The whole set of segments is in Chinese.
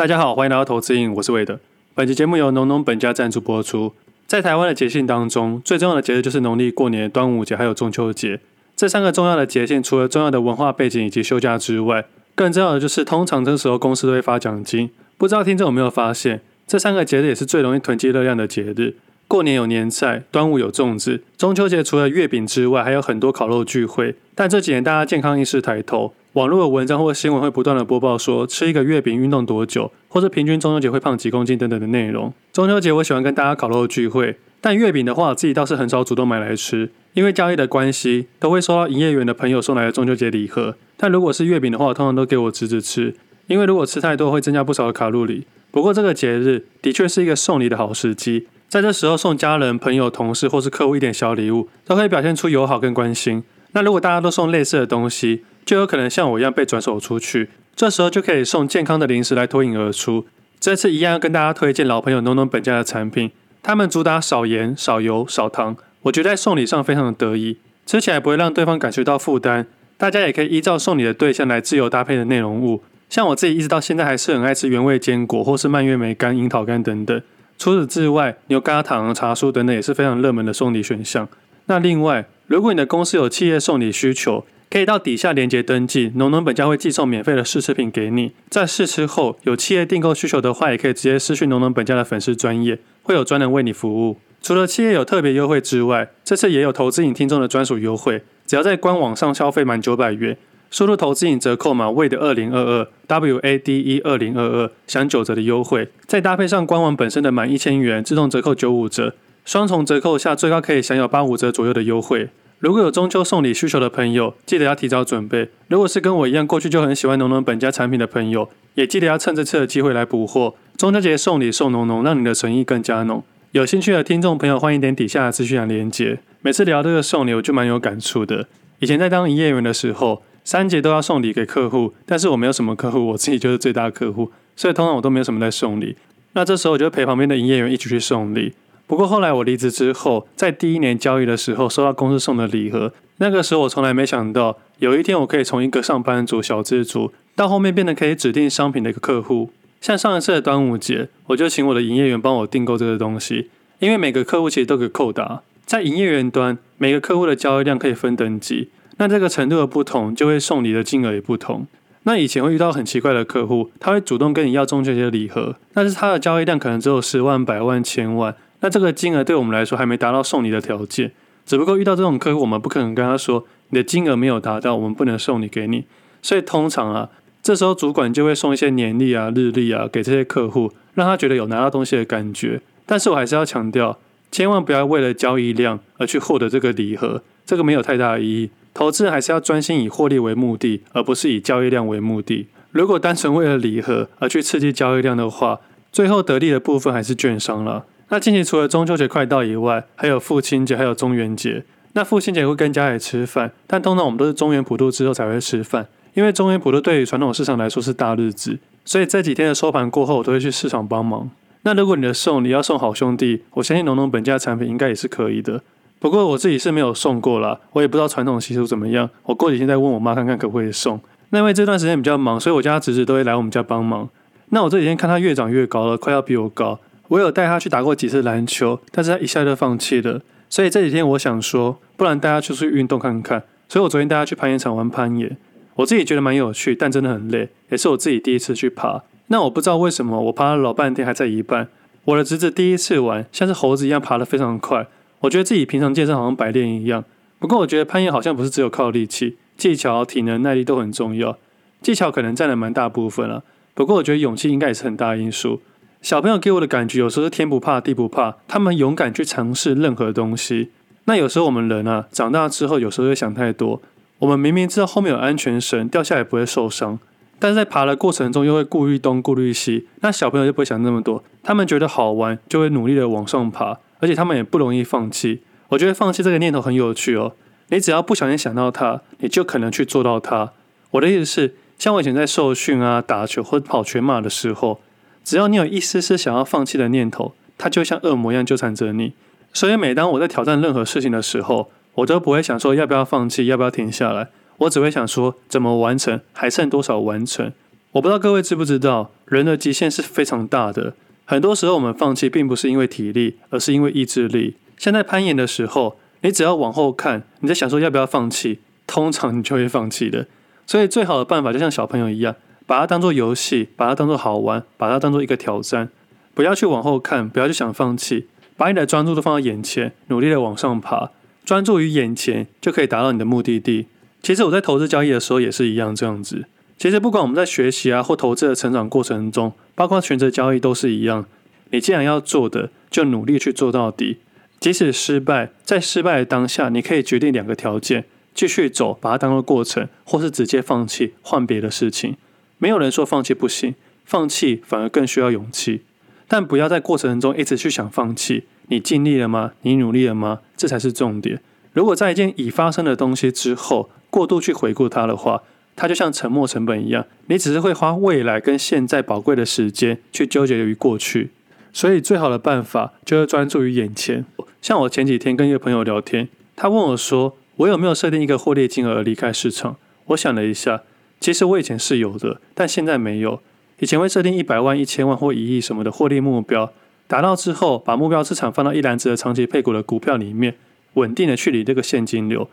大家好，欢迎来到投资瘾，我是魏德。本期节目由农农本家赞助播出。在台湾的节庆当中，最重要的节日就是农历过年、端午节还有中秋节。这三个重要的节庆，除了重要的文化背景以及休假之外，更重要的就是通常这时候公司都会发奖金。不知道听众有没有发现，这三个节日也是最容易囤积热量的节日。过年有年菜，端午有粽子，中秋节除了月饼之外，还有很多烤肉聚会。但这几年大家健康意识抬头，网络的文章或新闻会不断的播报说，吃一个月饼运动多久，或者平均中秋节会胖几公斤等等的内容。中秋节我喜欢跟大家烤肉聚会，但月饼的话，自己倒是很少主动买来吃，因为交易的关系，都会收到营业员的朋友送来的中秋节礼盒。但如果是月饼的话，通常都给我侄子吃，因为如果吃太多会增加不少的卡路里。不过这个节日的确是一个送礼的好时机。在这时候送家人、朋友、同事或是客户一点小礼物，都可以表现出友好跟关心。那如果大家都送类似的东西，就有可能像我一样被转手出去。这时候就可以送健康的零食来脱颖而出。这次一样要跟大家推荐老朋友农农本家的产品，他们主打少盐、少油、少糖，我觉得在送礼上非常的得意，吃起来不会让对方感觉到负担。大家也可以依照送礼的对象来自由搭配的内容物。像我自己一直到现在还是很爱吃原味坚果或是蔓越莓干、樱桃干等等。除此之外，牛轧糖、茶酥等等也是非常热门的送礼选项。那另外，如果你的公司有企业送礼需求，可以到底下链接登记，农农本家会寄送免费的试吃品给你。在试吃后，有企业订购需求的话，也可以直接私讯农农本家的粉丝专业，会有专人为你服务。除了企业有特别优惠之外，这次也有投资瘾听众的专属优惠，只要在官网上消费满九百元。输入投资瘾折扣码 WAD 二零二二 W A D E 二零二二，享九折的优惠，再搭配上官网本身的满一千元自动折扣九五折，双重折扣下最高可以享有八五折左右的优惠。如果有中秋送礼需求的朋友，记得要提早准备。如果是跟我一样过去就很喜欢农农本家产品的朋友，也记得要趁这次的机会来补货。中秋节送礼送农农，让你的诚意更加浓。有兴趣的听众朋友，欢迎点底下的资讯栏连接。每次聊这个送礼，我就蛮有感触的。以前在当营业员的时候。三节都要送礼给客户，但是我没有什么客户，我自己就是最大客户，所以通常我都没有什么在送礼。那这时候我就陪旁边的营业员一起去送礼。不过后来我离职之后，在第一年交易的时候收到公司送的礼盒，那个时候我从来没想到有一天我可以从一个上班族小资族，到后面变得可以指定商品的一个客户。像上一次的端午节，我就请我的营业员帮我订购这个东西，因为每个客户其实都可以扣打，在营业员端每个客户的交易量可以分等级。那这个程度的不同，就会送礼的金额也不同。那以前会遇到很奇怪的客户，他会主动跟你要中秋节的礼盒，但是他的交易量可能只有十万、百万、千万，那这个金额对我们来说还没达到送礼的条件。只不过遇到这种客户，我们不可能跟他说你的金额没有达到，我们不能送礼给你。所以通常啊，这时候主管就会送一些年历啊、日历啊给这些客户，让他觉得有拿到东西的感觉。但是我还是要强调，千万不要为了交易量而去获得这个礼盒，这个没有太大的意义。投资人还是要专心以获利为目的，而不是以交易量为目的。如果单纯为了礼盒而去刺激交易量的话，最后得利的部分还是券商了。那近期除了中秋节快到以外，还有父亲节，还有中元节。那父亲节会跟家里吃饭，但通常我们都是中元普渡之后才会吃饭，因为中元普渡对于传统市场来说是大日子，所以这几天的收盘过后，我都会去市场帮忙。那如果你的送礼要送好兄弟，我相信农农本家的产品应该也是可以的。不过我自己是没有送过啦，我也不知道传统习俗怎么样。我过几天再问我妈看看可不可以送。那因为这段时间比较忙，所以我家侄子都会来我们家帮忙。那我这几天看他越长越高了，快要比我高。我有带他去打过几次篮球，但是他一下就放弃了。所以这几天我想说，不然带他出去运动看看。所以我昨天带他去攀岩场玩攀岩，我自己觉得蛮有趣，但真的很累，也是我自己第一次去爬。那我不知道为什么我爬了老半天还在一半。我的侄子第一次玩，像是猴子一样爬得非常快。我觉得自己平常健身好像白练一样，不过我觉得攀岩好像不是只有靠力气，技巧、体能、耐力都很重要。技巧可能占了蛮大部分了，不过我觉得勇气应该也是很大因素。小朋友给我的感觉有时候是天不怕地不怕，他们勇敢去尝试任何东西。那有时候我们人啊，长大之后有时候会想太多。我们明明知道后面有安全绳，掉下来不会受伤，但是在爬的过程中又会顾虑东顾虑西。那小朋友就不会想那么多，他们觉得好玩就会努力的往上爬。而且他们也不容易放弃。我觉得放弃这个念头很有趣哦。你只要不小心想到它，你就可能去做到它。我的意思是，像我以前在受训啊、打球或跑全马的时候，只要你有一丝丝想要放弃的念头，它就像恶魔一样纠缠着你。所以每当我在挑战任何事情的时候，我都不会想说要不要放弃，要不要停下来。我只会想说怎么完成，还剩多少完成。我不知道各位知不知道，人的极限是非常大的。很多时候我们放弃，并不是因为体力，而是因为意志力。像在攀岩的时候，你只要往后看，你在想说要不要放弃，通常你就会放弃的。所以最好的办法就像小朋友一样，把它当做游戏，把它当做好玩，把它当做一个挑战，不要去往后看，不要去想放弃，把你的专注都放到眼前，努力的往上爬，专注于眼前，就可以达到你的目的地。其实我在投资交易的时候也是一样这样子。其实不管我们在学习啊或投资的成长过程中，包括选择交易都是一样。你既然要做的，就努力去做到底。即使失败，在失败的当下，你可以决定两个条件：继续走，把它当做过程，或是直接放弃，换别的事情。没有人说放弃不行，放弃反而更需要勇气。但不要在过程中一直去想放弃。你尽力了吗？你努力了吗？这才是重点。如果在一件已发生的东西之后，过度去回顾它的话，它就像沉没成本一样，你只是会花未来跟现在宝贵的时间去纠结于过去。所以最好的办法就是专注于眼前。像我前几天跟一个朋友聊天，他问我说：“我有没有设定一个获利金额离开市场？”我想了一下，其实我以前是有的，但现在没有。以前会设定一百万、一千万或一亿什么的获利目标，达到之后，把目标资产放到一篮子的长期配股的股票里面，稳定的去理这个现金流。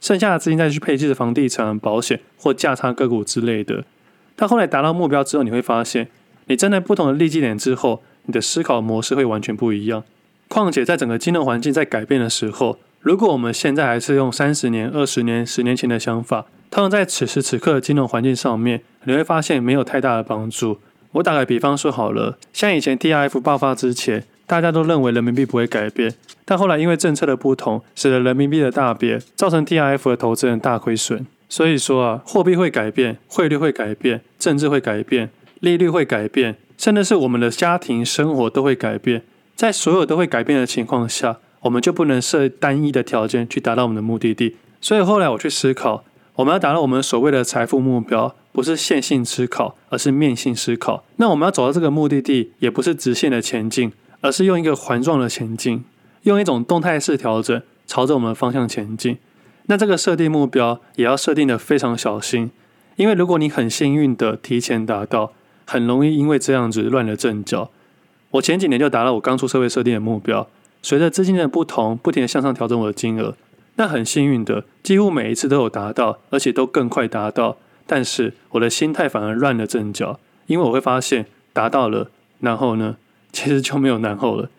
剩下的资金再去配置房地产、保险或价差个股之类的。但后来达到目标之后，你会发现，你站在不同的利基点之后，你的思考模式会完全不一样。况且，在整个金融环境在改变的时候，如果我们现在还是用三十年、二十年、十年前的想法，套用在此时此刻的金融环境上面，你会发现没有太大的帮助。我打个比方说好了，像以前 TRF 爆发之前。大家都认为人民币不会改变，但后来因为政策的不同，使得人民币的大跌，造成 TRF 的投资人大亏损。所以说啊，货币会改变，汇率会改变，政治会改变，利率会改变，甚至是我们的家庭生活都会改变。在所有都会改变的情况下，我们就不能设单一的条件去达到我们的目的地。所以后来我去思考，我们要达到我们所谓的财富目标，不是线性思考，而是面性思考。那我们要走到这个目的地，也不是直线的前进。而是用一个环状的前进，用一种动态式调整，朝着我们的方向前进。那这个设定目标也要设定的非常小心，因为如果你很幸运的提前达到，很容易因为这样子乱了阵脚。我前几年就达到我刚出社会设定的目标，随着资金的不同，不停的向上调整我的金额。那很幸运的，几乎每一次都有达到，而且都更快达到。但是我的心态反而乱了阵脚，因为我会发现达到了，然后呢？其实就没有然后了，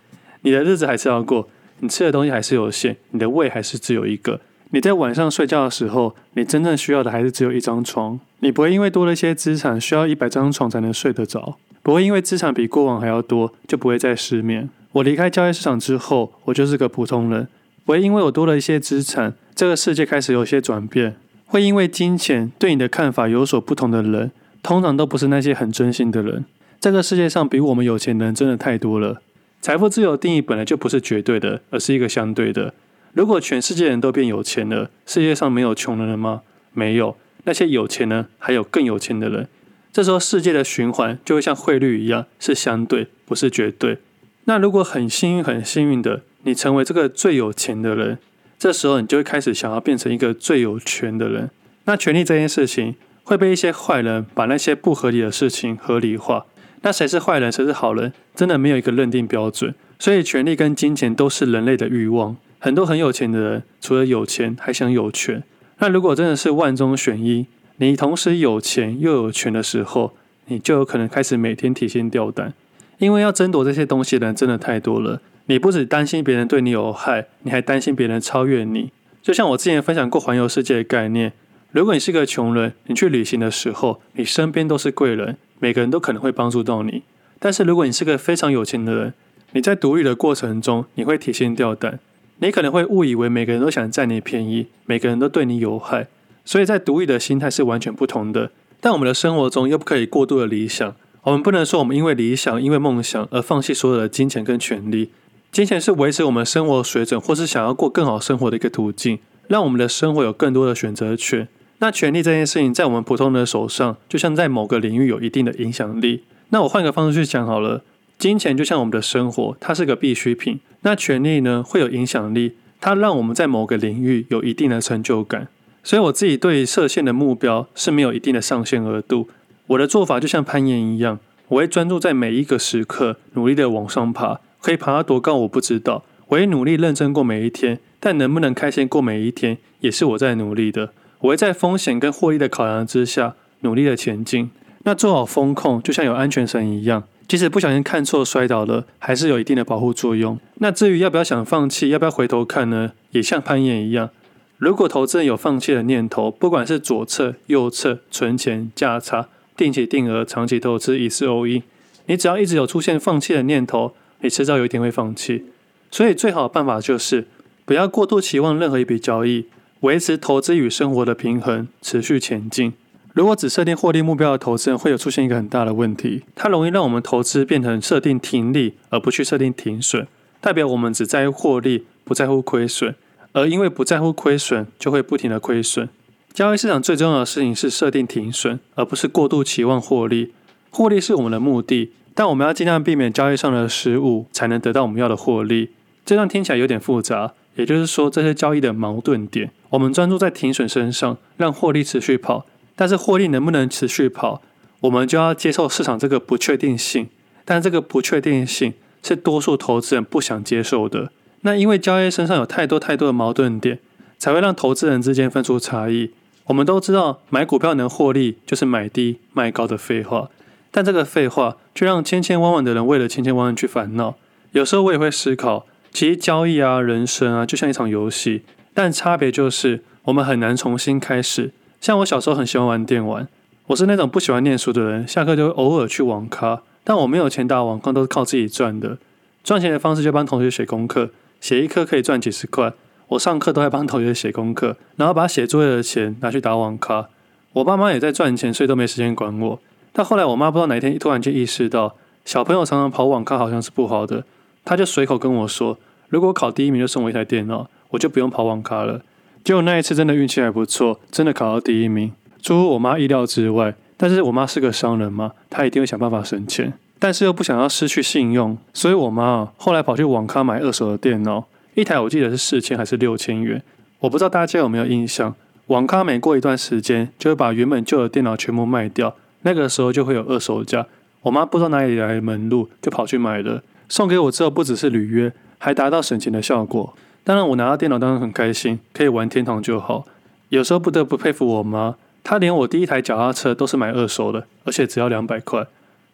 你的日子还是要过，你吃的东西还是有限，你的胃还是只有一个。你在晚上睡觉的时候，你真正需要的还是只有一张床。你不会因为多了一些资产，需要一百张床才能睡得着。不会因为资产比过往还要多，就不会再失眠。我离开交易市场之后，我就是个普通人。不会因为我多了一些资产，这个世界开始有些转变。会因为金钱对你的看法有所不同的人，通常都不是那些很真心的人。这个世界上比我们有钱的人真的太多了。财富自由的定义本来就不是绝对的，而是一个相对的。如果全世界人都变有钱了，世界上没有穷人了吗？没有，那些有钱呢，还有更有钱的人。这时候世界的循环就会像汇率一样，是相对，不是绝对。那如果很幸运、很幸运的你成为这个最有钱的人，这时候你就会开始想要变成一个最有权的人。那权力这件事情会被一些坏人把那些不合理的事情合理化。那谁是坏人，谁是好人，真的没有一个认定标准。所以，权力跟金钱都是人类的欲望。很多很有钱的人，除了有钱，还想有权。那如果真的是万中选一，你同时有钱又有权的时候，你就有可能开始每天提心吊胆，因为要争夺这些东西的人真的太多了。你不只担心别人对你有害，你还担心别人超越你。就像我之前分享过环游世界的概念，如果你是个穷人，你去旅行的时候，你身边都是贵人。每个人都可能会帮助到你，但是如果你是个非常有钱的人，你在独旅的过程中，你会提心吊胆，你可能会误以为每个人都想占你便宜，每个人都对你有害，所以在独旅的心态是完全不同的。但我们的生活中又不可以过度的理想，我们不能说我们因为理想、因为梦想而放弃所有的金钱跟权利。金钱是维持我们生活水准或是想要过更好生活的一个途径，让我们的生活有更多的选择权。那权力这件事情，在我们普通人的手上，就像在某个领域有一定的影响力。那我换个方式去讲好了，金钱就像我们的生活，它是个必需品。那权力呢，会有影响力，它让我们在某个领域有一定的成就感。所以我自己对设限的目标是没有一定的上限额度，我的做法就像攀岩一样，我会专注在每一个时刻，努力的往上爬。可以爬到多高我不知道，我会努力认真过每一天，但能不能开心过每一天，也是我在努力的。我会在风险跟获利的考量之下，努力的前进。那做好风控，就像有安全绳一样，即使不小心看错摔倒了，还是有一定的保护作用。那至于要不要想放弃，要不要回头看呢？也像攀岩一样，如果投资人有放弃的念头，不管是左侧、右侧、存钱、价差、定期定额、长期投资、一次 all in，你只要一直有出现放弃的念头，你迟早有一天会放弃。所以最好的办法就是不要过度期望任何一笔交易，维持投资与生活的平衡，持续前进。如果只设定获利目标的投资人，会有出现一个很大的问题，它容易让我们投资变成设定停利，而不去设定停损，代表我们只在乎获利，不在乎亏损，而因为不在乎亏损，就会不停的亏损。交易市场最重要的事情是设定停损，而不是过度期望获利。获利是我们的目的，但我们要尽量避免交易上的失误，才能得到我们要的获利。这样听起来有点复杂，也就是说，这些交易的矛盾点，我们专注在停损身上，让获利持续跑。但是获利能不能持续跑，我们就要接受市场这个不确定性。但这个不确定性是多数投资人不想接受的。那因为交易身上有太多太多的矛盾点，才会让投资人之间分出差异。我们都知道买股票能获利就是买低卖高的废话，但这个废话却让千千万万的人为了千千万万去烦恼。有时候我也会思考，其实交易啊、人生啊，就像一场游戏，但差别就是我们很难重新开始。像我小时候很喜欢玩电玩，我是那种不喜欢念书的人，下课就会偶尔去网咖，但我没有钱打网咖，都是靠自己赚的。赚钱的方式就帮同学写功课，写一科可以赚几十块。我上课都在帮同学写功课，然后把写作业的钱拿去打网咖。我爸妈也在赚钱，所以都没时间管我。但后来我妈不知道哪一天突然就意识到，小朋友常常跑网咖好像是不好的，她就随口跟我说，如果我考第一名就送我一台电脑，我就不用跑网咖了。结果那一次真的运气还不错，真的考到第一名，出乎我妈意料之外。但是我妈是个商人嘛，她一定会想办法省钱，但是又不想要失去信用，所以我妈后来跑去网咖买二手的电脑，一台我记得是四千还是六千元，我不知道大家有没有印象。网咖每过一段时间就会把原本旧的电脑全部卖掉，那个时候就会有二手价。我妈不知道哪里来的门路，就跑去买了，送给我之后不只是履约，还达到省钱的效果。当然，我拿到电脑当然很开心，可以玩天堂就好。有时候不得不佩服我妈，她连我第一台脚踏车都是买二手的，而且只要两百块。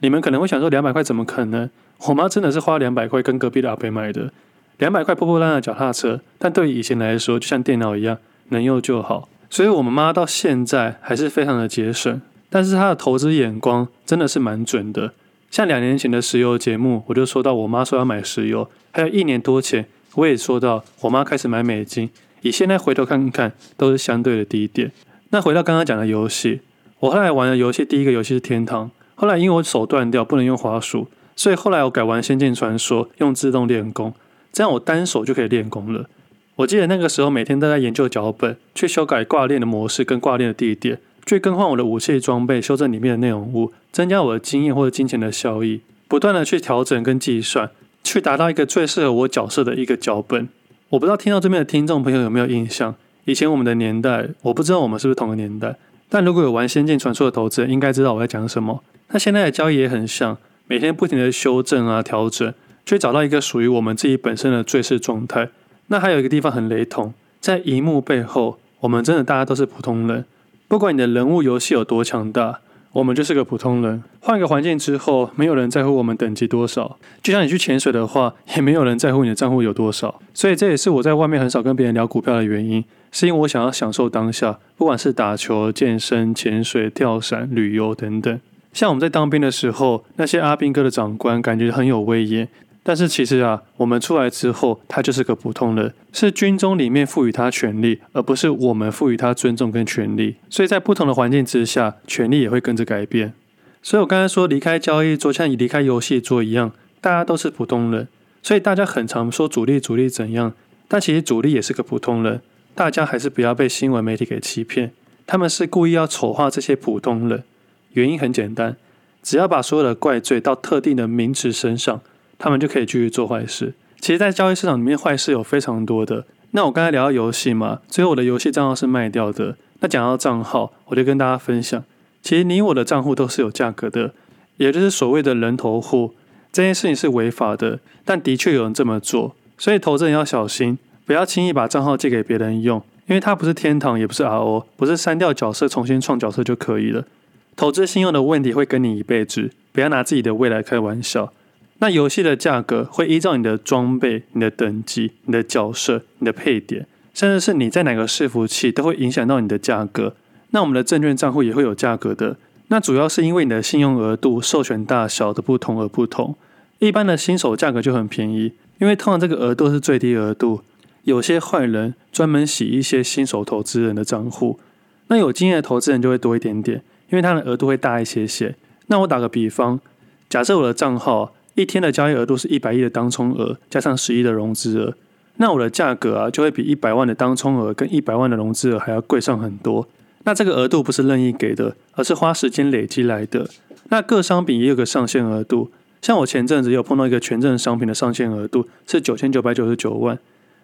你们可能会想说，两百块怎么可能？我妈真的是花两百块跟隔壁的阿伯买的，两百块破破烂烂脚踏车，但对于以前来说，就像电脑一样，能用就好。所以，我们妈到现在还是非常的节省，但是他的投资眼光真的是蛮准的。像两年前的石油节目，我就说到我妈说要买石油，还有一年多前。我也说到，我妈开始买美金，以现在回头看看，都是相对的低点。那回到刚刚讲的游戏，我后来玩的游戏，第一个游戏是天堂，后来因为我手断掉，不能用滑鼠，所以后来我改玩仙剑传说，用自动练功，这样我单手就可以练功了。我记得那个时候每天都在研究脚本，去修改挂链的模式跟挂链的地点，去更换我的武器装备，修正里面的内容物，增加我的经验或者金钱的效益，不断的去调整跟计算。去达到一个最适合我角色的一个脚本。我不知道听到这边的听众朋友有没有印象？以前我们的年代，我不知道我们是不是同个年代。但如果有玩《仙剑传说》的投资人，应该知道我在讲什么。那现在的交易也很像，每天不停的修正啊、调整，去找到一个属于我们自己本身的最适状态。那还有一个地方很雷同，在荧幕背后，我们真的大家都是普通人，不管你的人物游戏有多强大。我们就是个普通人，换个环境之后，没有人在乎我们等级多少。就像你去潜水的话，也没有人在乎你的账户有多少。所以这也是我在外面很少跟别人聊股票的原因，是因为我想要享受当下，不管是打球、健身、潜水、跳伞、旅游等等。像我们在当兵的时候，那些阿兵哥的长官感觉很有威严。但是其实啊，我们出来之后，他就是个普通人，是军中里面赋予他权力，而不是我们赋予他尊重跟权力。所以在不同的环境之下，权力也会跟着改变。所以我刚才说离开交易桌，像你离开游戏桌一样，大家都是普通人。所以大家很常说主力主力怎样，但其实主力也是个普通人。大家还是不要被新闻媒体给欺骗，他们是故意要丑化这些普通人。原因很简单，只要把所有的怪罪到特定的名词身上。他们就可以继续做坏事。其实，在交易市场里面，坏事有非常多的。那我刚才聊到游戏嘛，最后我的游戏账号是卖掉的。那讲到账号，我就跟大家分享，其实你我的账户都是有价格的，也就是所谓的人头户。这件事情是违法的，但的确有人这么做，所以投资人要小心，不要轻易把账号借给别人用，因为它不是天堂，也不是 RO，不是删掉角色重新创角色就可以了。投资信用的问题会跟你一辈子，不要拿自己的未来开玩笑。那游戏的价格会依照你的装备、你的等级、你的角色、你的配点，甚至是你在哪个伺服器，都会影响到你的价格。那我们的证券账户也会有价格的。那主要是因为你的信用额度、授权大小的不同而不同。一般的新手价格就很便宜，因为通常这个额度是最低额度。有些坏人专门洗一些新手投资人的账户，那有经验的投资人就会多一点点，因为他的额度会大一些些。那我打个比方，假设我的账号一天的交易额度是一百亿的当冲额，加上十亿的融资额，那我的价格啊就会比一百万的当冲额跟一百万的融资额还要贵上很多。那这个额度不是任意给的，而是花时间累积来的。那各商品也有个上限额度，像我前阵子有碰到一个权证商品的上限额度是九千九百九十九万，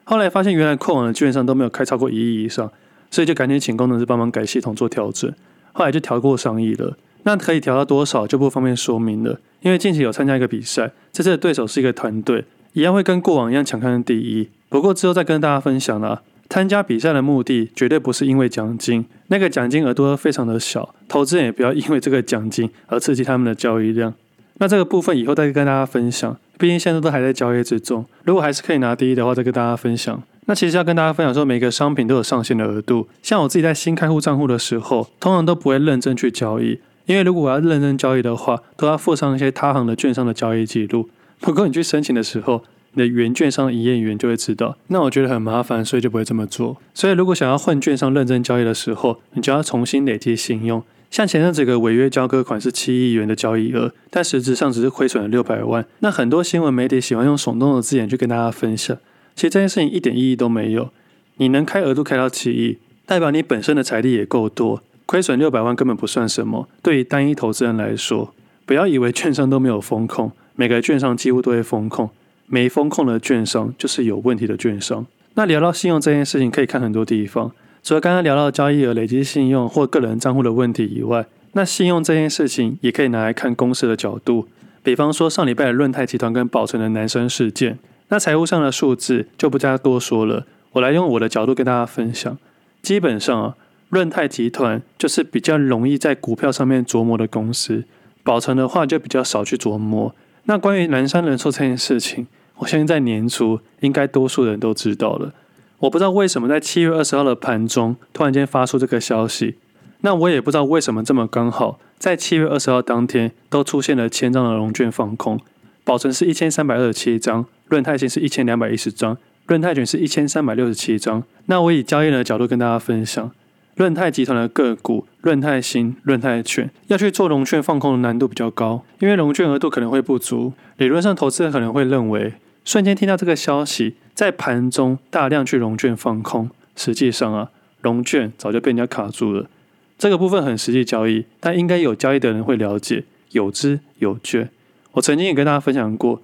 后来发现原来过往的券商都没有开超过一亿以上，所以就赶紧请工程师帮忙改系统做调整，后来就调过上亿了。那可以调到多少就不方便说明了，因为近期有参加一个比赛，这次的对手是一个团队，一样会跟过往一样抢看第一，不过之后再跟大家分享啦。参加比赛的目的绝对不是因为奖金，那个奖金额度非常的小，投资人也不要因为这个奖金而刺激他们的交易量。那这个部分以后再跟大家分享，毕竟现在都还在交易之中。如果还是可以拿第一的话，再跟大家分享。那其实要跟大家分享说，每个商品都有上限的额度。像我自己在新开户账户的时候，通常都不会认真去交易，因为如果我要认真交易的话，都要附上一些他行的券商的交易记录。不过你去申请的时候，你的原券商的营业员就会知道，那我觉得很麻烦，所以就不会这么做。所以如果想要换券商认真交易的时候，你就要重新累积信用。像前阵子个违约交割款是七亿元的交易额，但实质上只是亏损了六百万。那很多新闻媒体喜欢用耸动的字眼去跟大家分享，其实这件事情一点意义都没有。你能开额度开到七亿，代表你本身的财力也够多，亏损六百万根本不算什么。对于单一投资人来说，不要以为券商都没有风控，每个券商几乎都会风控。没风控的券商就是有问题的券商。那聊到信用这件事情，可以看很多地方。除了刚刚聊到交易额、累积信用或个人账户的问题以外，那信用这件事情也可以拿来看公司的角度。比方说上礼拜的润泰集团跟宝成的男生事件，那财务上的数字就不加多说了。我来用我的角度跟大家分享。基本上啊，润泰集团就是比较容易在股票上面琢磨的公司，宝成的话就比较少去琢磨。那关于南山人寿这件事情，我相信在年初应该多数人都知道了。我不知道为什么在七月二十号的盘中突然间发出这个消息，那我也不知道为什么这么刚好在七月二十号当天都出现了千张的融券放空，宝成是一千三百二十七张，润泰新是一千两百一十张，润泰卷是一千三百六十七张。那我以交易人的角度跟大家分享。润泰集团的个股，润泰新、润泰全要去做融券放空的难度比较高，因为融券额度可能会不足。理论上，投资人可能会认为，瞬间听到这个消息，在盘中大量去融券放空。实际上啊，融券早就被人家卡住了。这个部分很实际交易，但应该有交易的人会了解，有知有券。我曾经也跟大家分享过，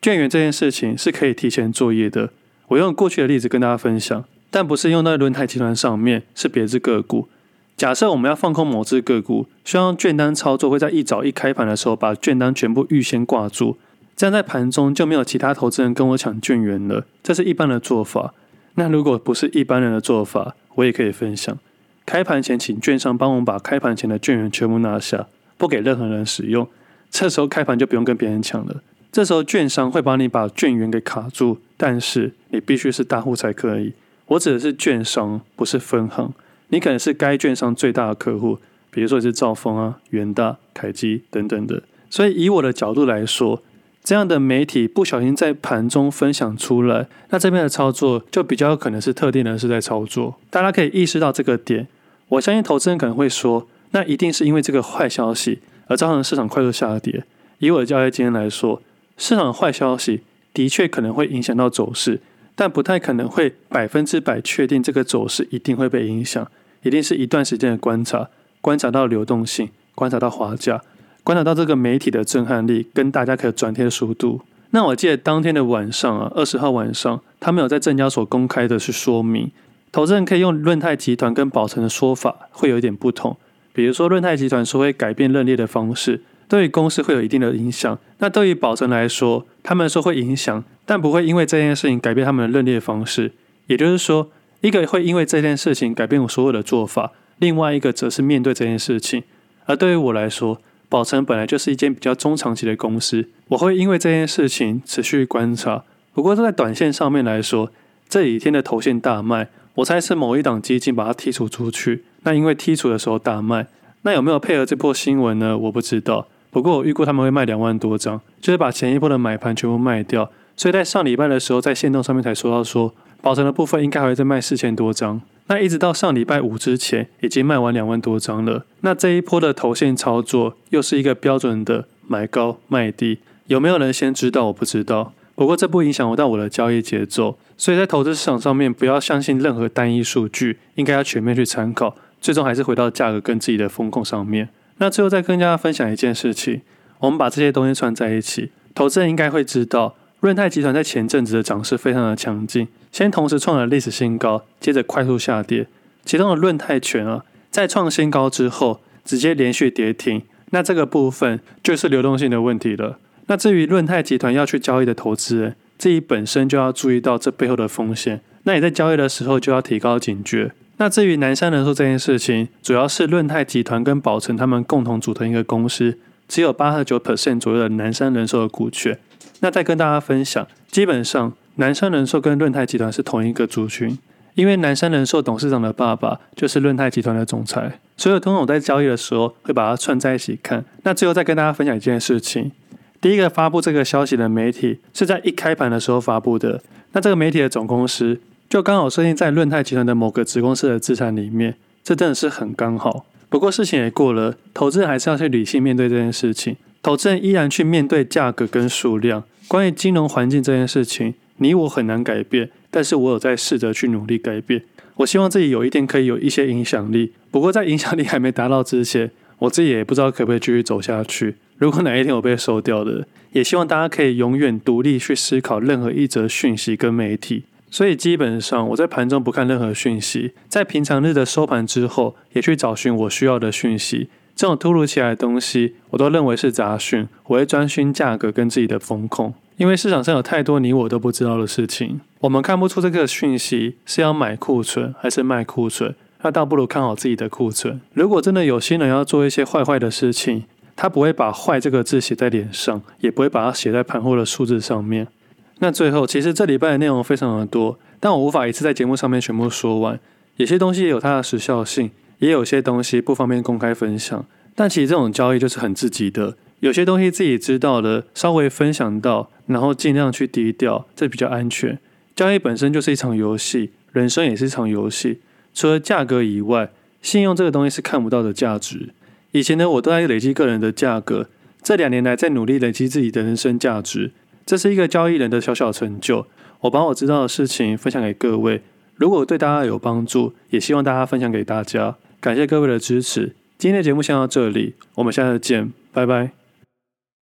券源这件事情是可以提前作业的。我用过去的例子跟大家分享。但不是用在轮胎集团上面，是别只个股。假设我们要放空某只个股，需要券单操作，会在一早一开盘的时候把券单全部预先挂住，这样在盘中就没有其他投资人跟我抢券源了。这是一般的做法。那如果不是一般人的做法，我也可以分享。开盘前请券商帮我们把开盘前的券源全部拿下，不给任何人使用。这时候开盘就不用跟别人抢了。这时候券商会帮你把券源给卡住，但是你必须是大户才可以。我指的是券商，不是分行。你可能是该券商最大的客户，比如说是兆丰啊、元大、凯基等等的。所以以我的角度来说，这样的媒体不小心在盘中分享出来，那这边的操作就比较有可能是特定人士在操作。大家可以意识到这个点。我相信投资人可能会说，那一定是因为这个坏消息而造成市场快速下跌。以我的交易经验来说，市场的坏消息的确可能会影响到走势。但不太可能会百分之百确定这个走势一定会被影响，一定是一段时间的观察，观察到流动性，观察到滑价，观察到这个媒体的震撼力跟大家可以转贴的速度。那我记得当天的晚上啊，二十号晚上，他们有在证交所公开的去说明，投资人可以用润泰集团跟宝成的说法会有一点不同。比如说润泰集团说会改变认列的方式，对于公司会有一定的影响。那对于宝成来说，他们说会影响，但不会因为这件事情改变他们的认列方式。也就是说，一个会因为这件事情改变我所有的做法，另外一个则是面对这件事情。而对于我来说，宝成本来就是一间比较中长期的公司，我会因为这件事情持续观察。不过在短线上面来说，这几天的头线大卖，我猜是某一档基金把它剔除出去。那因为剔除的时候大卖，那有没有配合这波新闻呢？我不知道。不过我预估他们会卖两万多张，就是把前一波的买盘全部卖掉。所以在上礼拜的时候，在线动上面才说到说，保成的部分应该还会再卖四千多张。那一直到上礼拜五之前，已经卖完两万多张了。那这一波的投信操作，又是一个标准的买高卖低。有没有人先知道？我不知道。不过这不影响到我的交易节奏，所以在投资市场上面不要相信任何单一数据，应该要全面去参考，最终还是回到价格跟自己的风控上面。那最后再跟大家分享一件事情，我们把这些东西串在一起，投资人应该会知道，润泰集团在前阵子的涨势非常的强劲，先同时创了历史新高，接着快速下跌，其中的润泰全啊，在创新高之后直接连续跌停，那这个部分就是流动性的问题了。那至于润泰集团要去交易的投资人，自己本身就要注意到这背后的风险。那你在交易的时候就要提高警觉。那至于南山人寿这件事情，主要是润泰集团跟宝成他们共同组成一个公司，只有八十九 percent 左右的南山人寿的股权。那再跟大家分享，基本上南山人寿跟润泰集团是同一个族群，因为南山人寿董事长的爸爸就是润泰集团的总裁，所以通常在交易的时候会把它串在一起看。那最后再跟大家分享一件事情。第一个发布这个消息的媒体是在一开盘的时候发布的，那这个媒体的总公司就刚好设定在润泰集团的某个子公司的资产里面，这真的是很刚好。不过事情也过了，投资人还是要去理性面对这件事情。投资人依然去面对价格跟数量。关于金融环境这件事情，你我很难改变，但是我有在试着去努力改变。我希望自己有一天可以有一些影响力。不过在影响力还没达到之前，我自己也不知道可不可以继续走下去。如果哪一天我被收掉了，也希望大家可以永远独立去思考任何一则讯息跟媒体。所以基本上我在盘中不看任何讯息，在平常日的收盘之后，也去找寻我需要的讯息。这种突如其来的东西，我都认为是杂讯。我会专心价格跟自己的风控，因为市场上有太多你我都不知道的事情。我们看不出这个讯息是要买库存还是卖库存，那倒不如看好自己的库存。如果真的有心人要做一些坏坏的事情，他不会把“坏”这个字写在脸上，也不会把它写在盘后的数字上面。那最后，其实这礼拜的内容非常的多，但我无法一次在节目上面全部说完。有些东西也有它的时效性，也有些东西不方便公开分享。但其实这种交易就是很自己的，有些东西自己知道的，稍微分享到，然后尽量去低调，这比较安全。交易本身就是一场游戏，人生也是一场游戏。除了价格以外，信用这个东西是看不到的价值。以前呢，我都在累积个人的价格。这两年来，在努力累积自己的人生价值。这是一个交易人的小小成就。我把我知道的事情分享给各位，如果对大家有帮助，也希望大家分享给大家。感谢各位的支持。今天的节目先到这里，我们下次见，拜拜。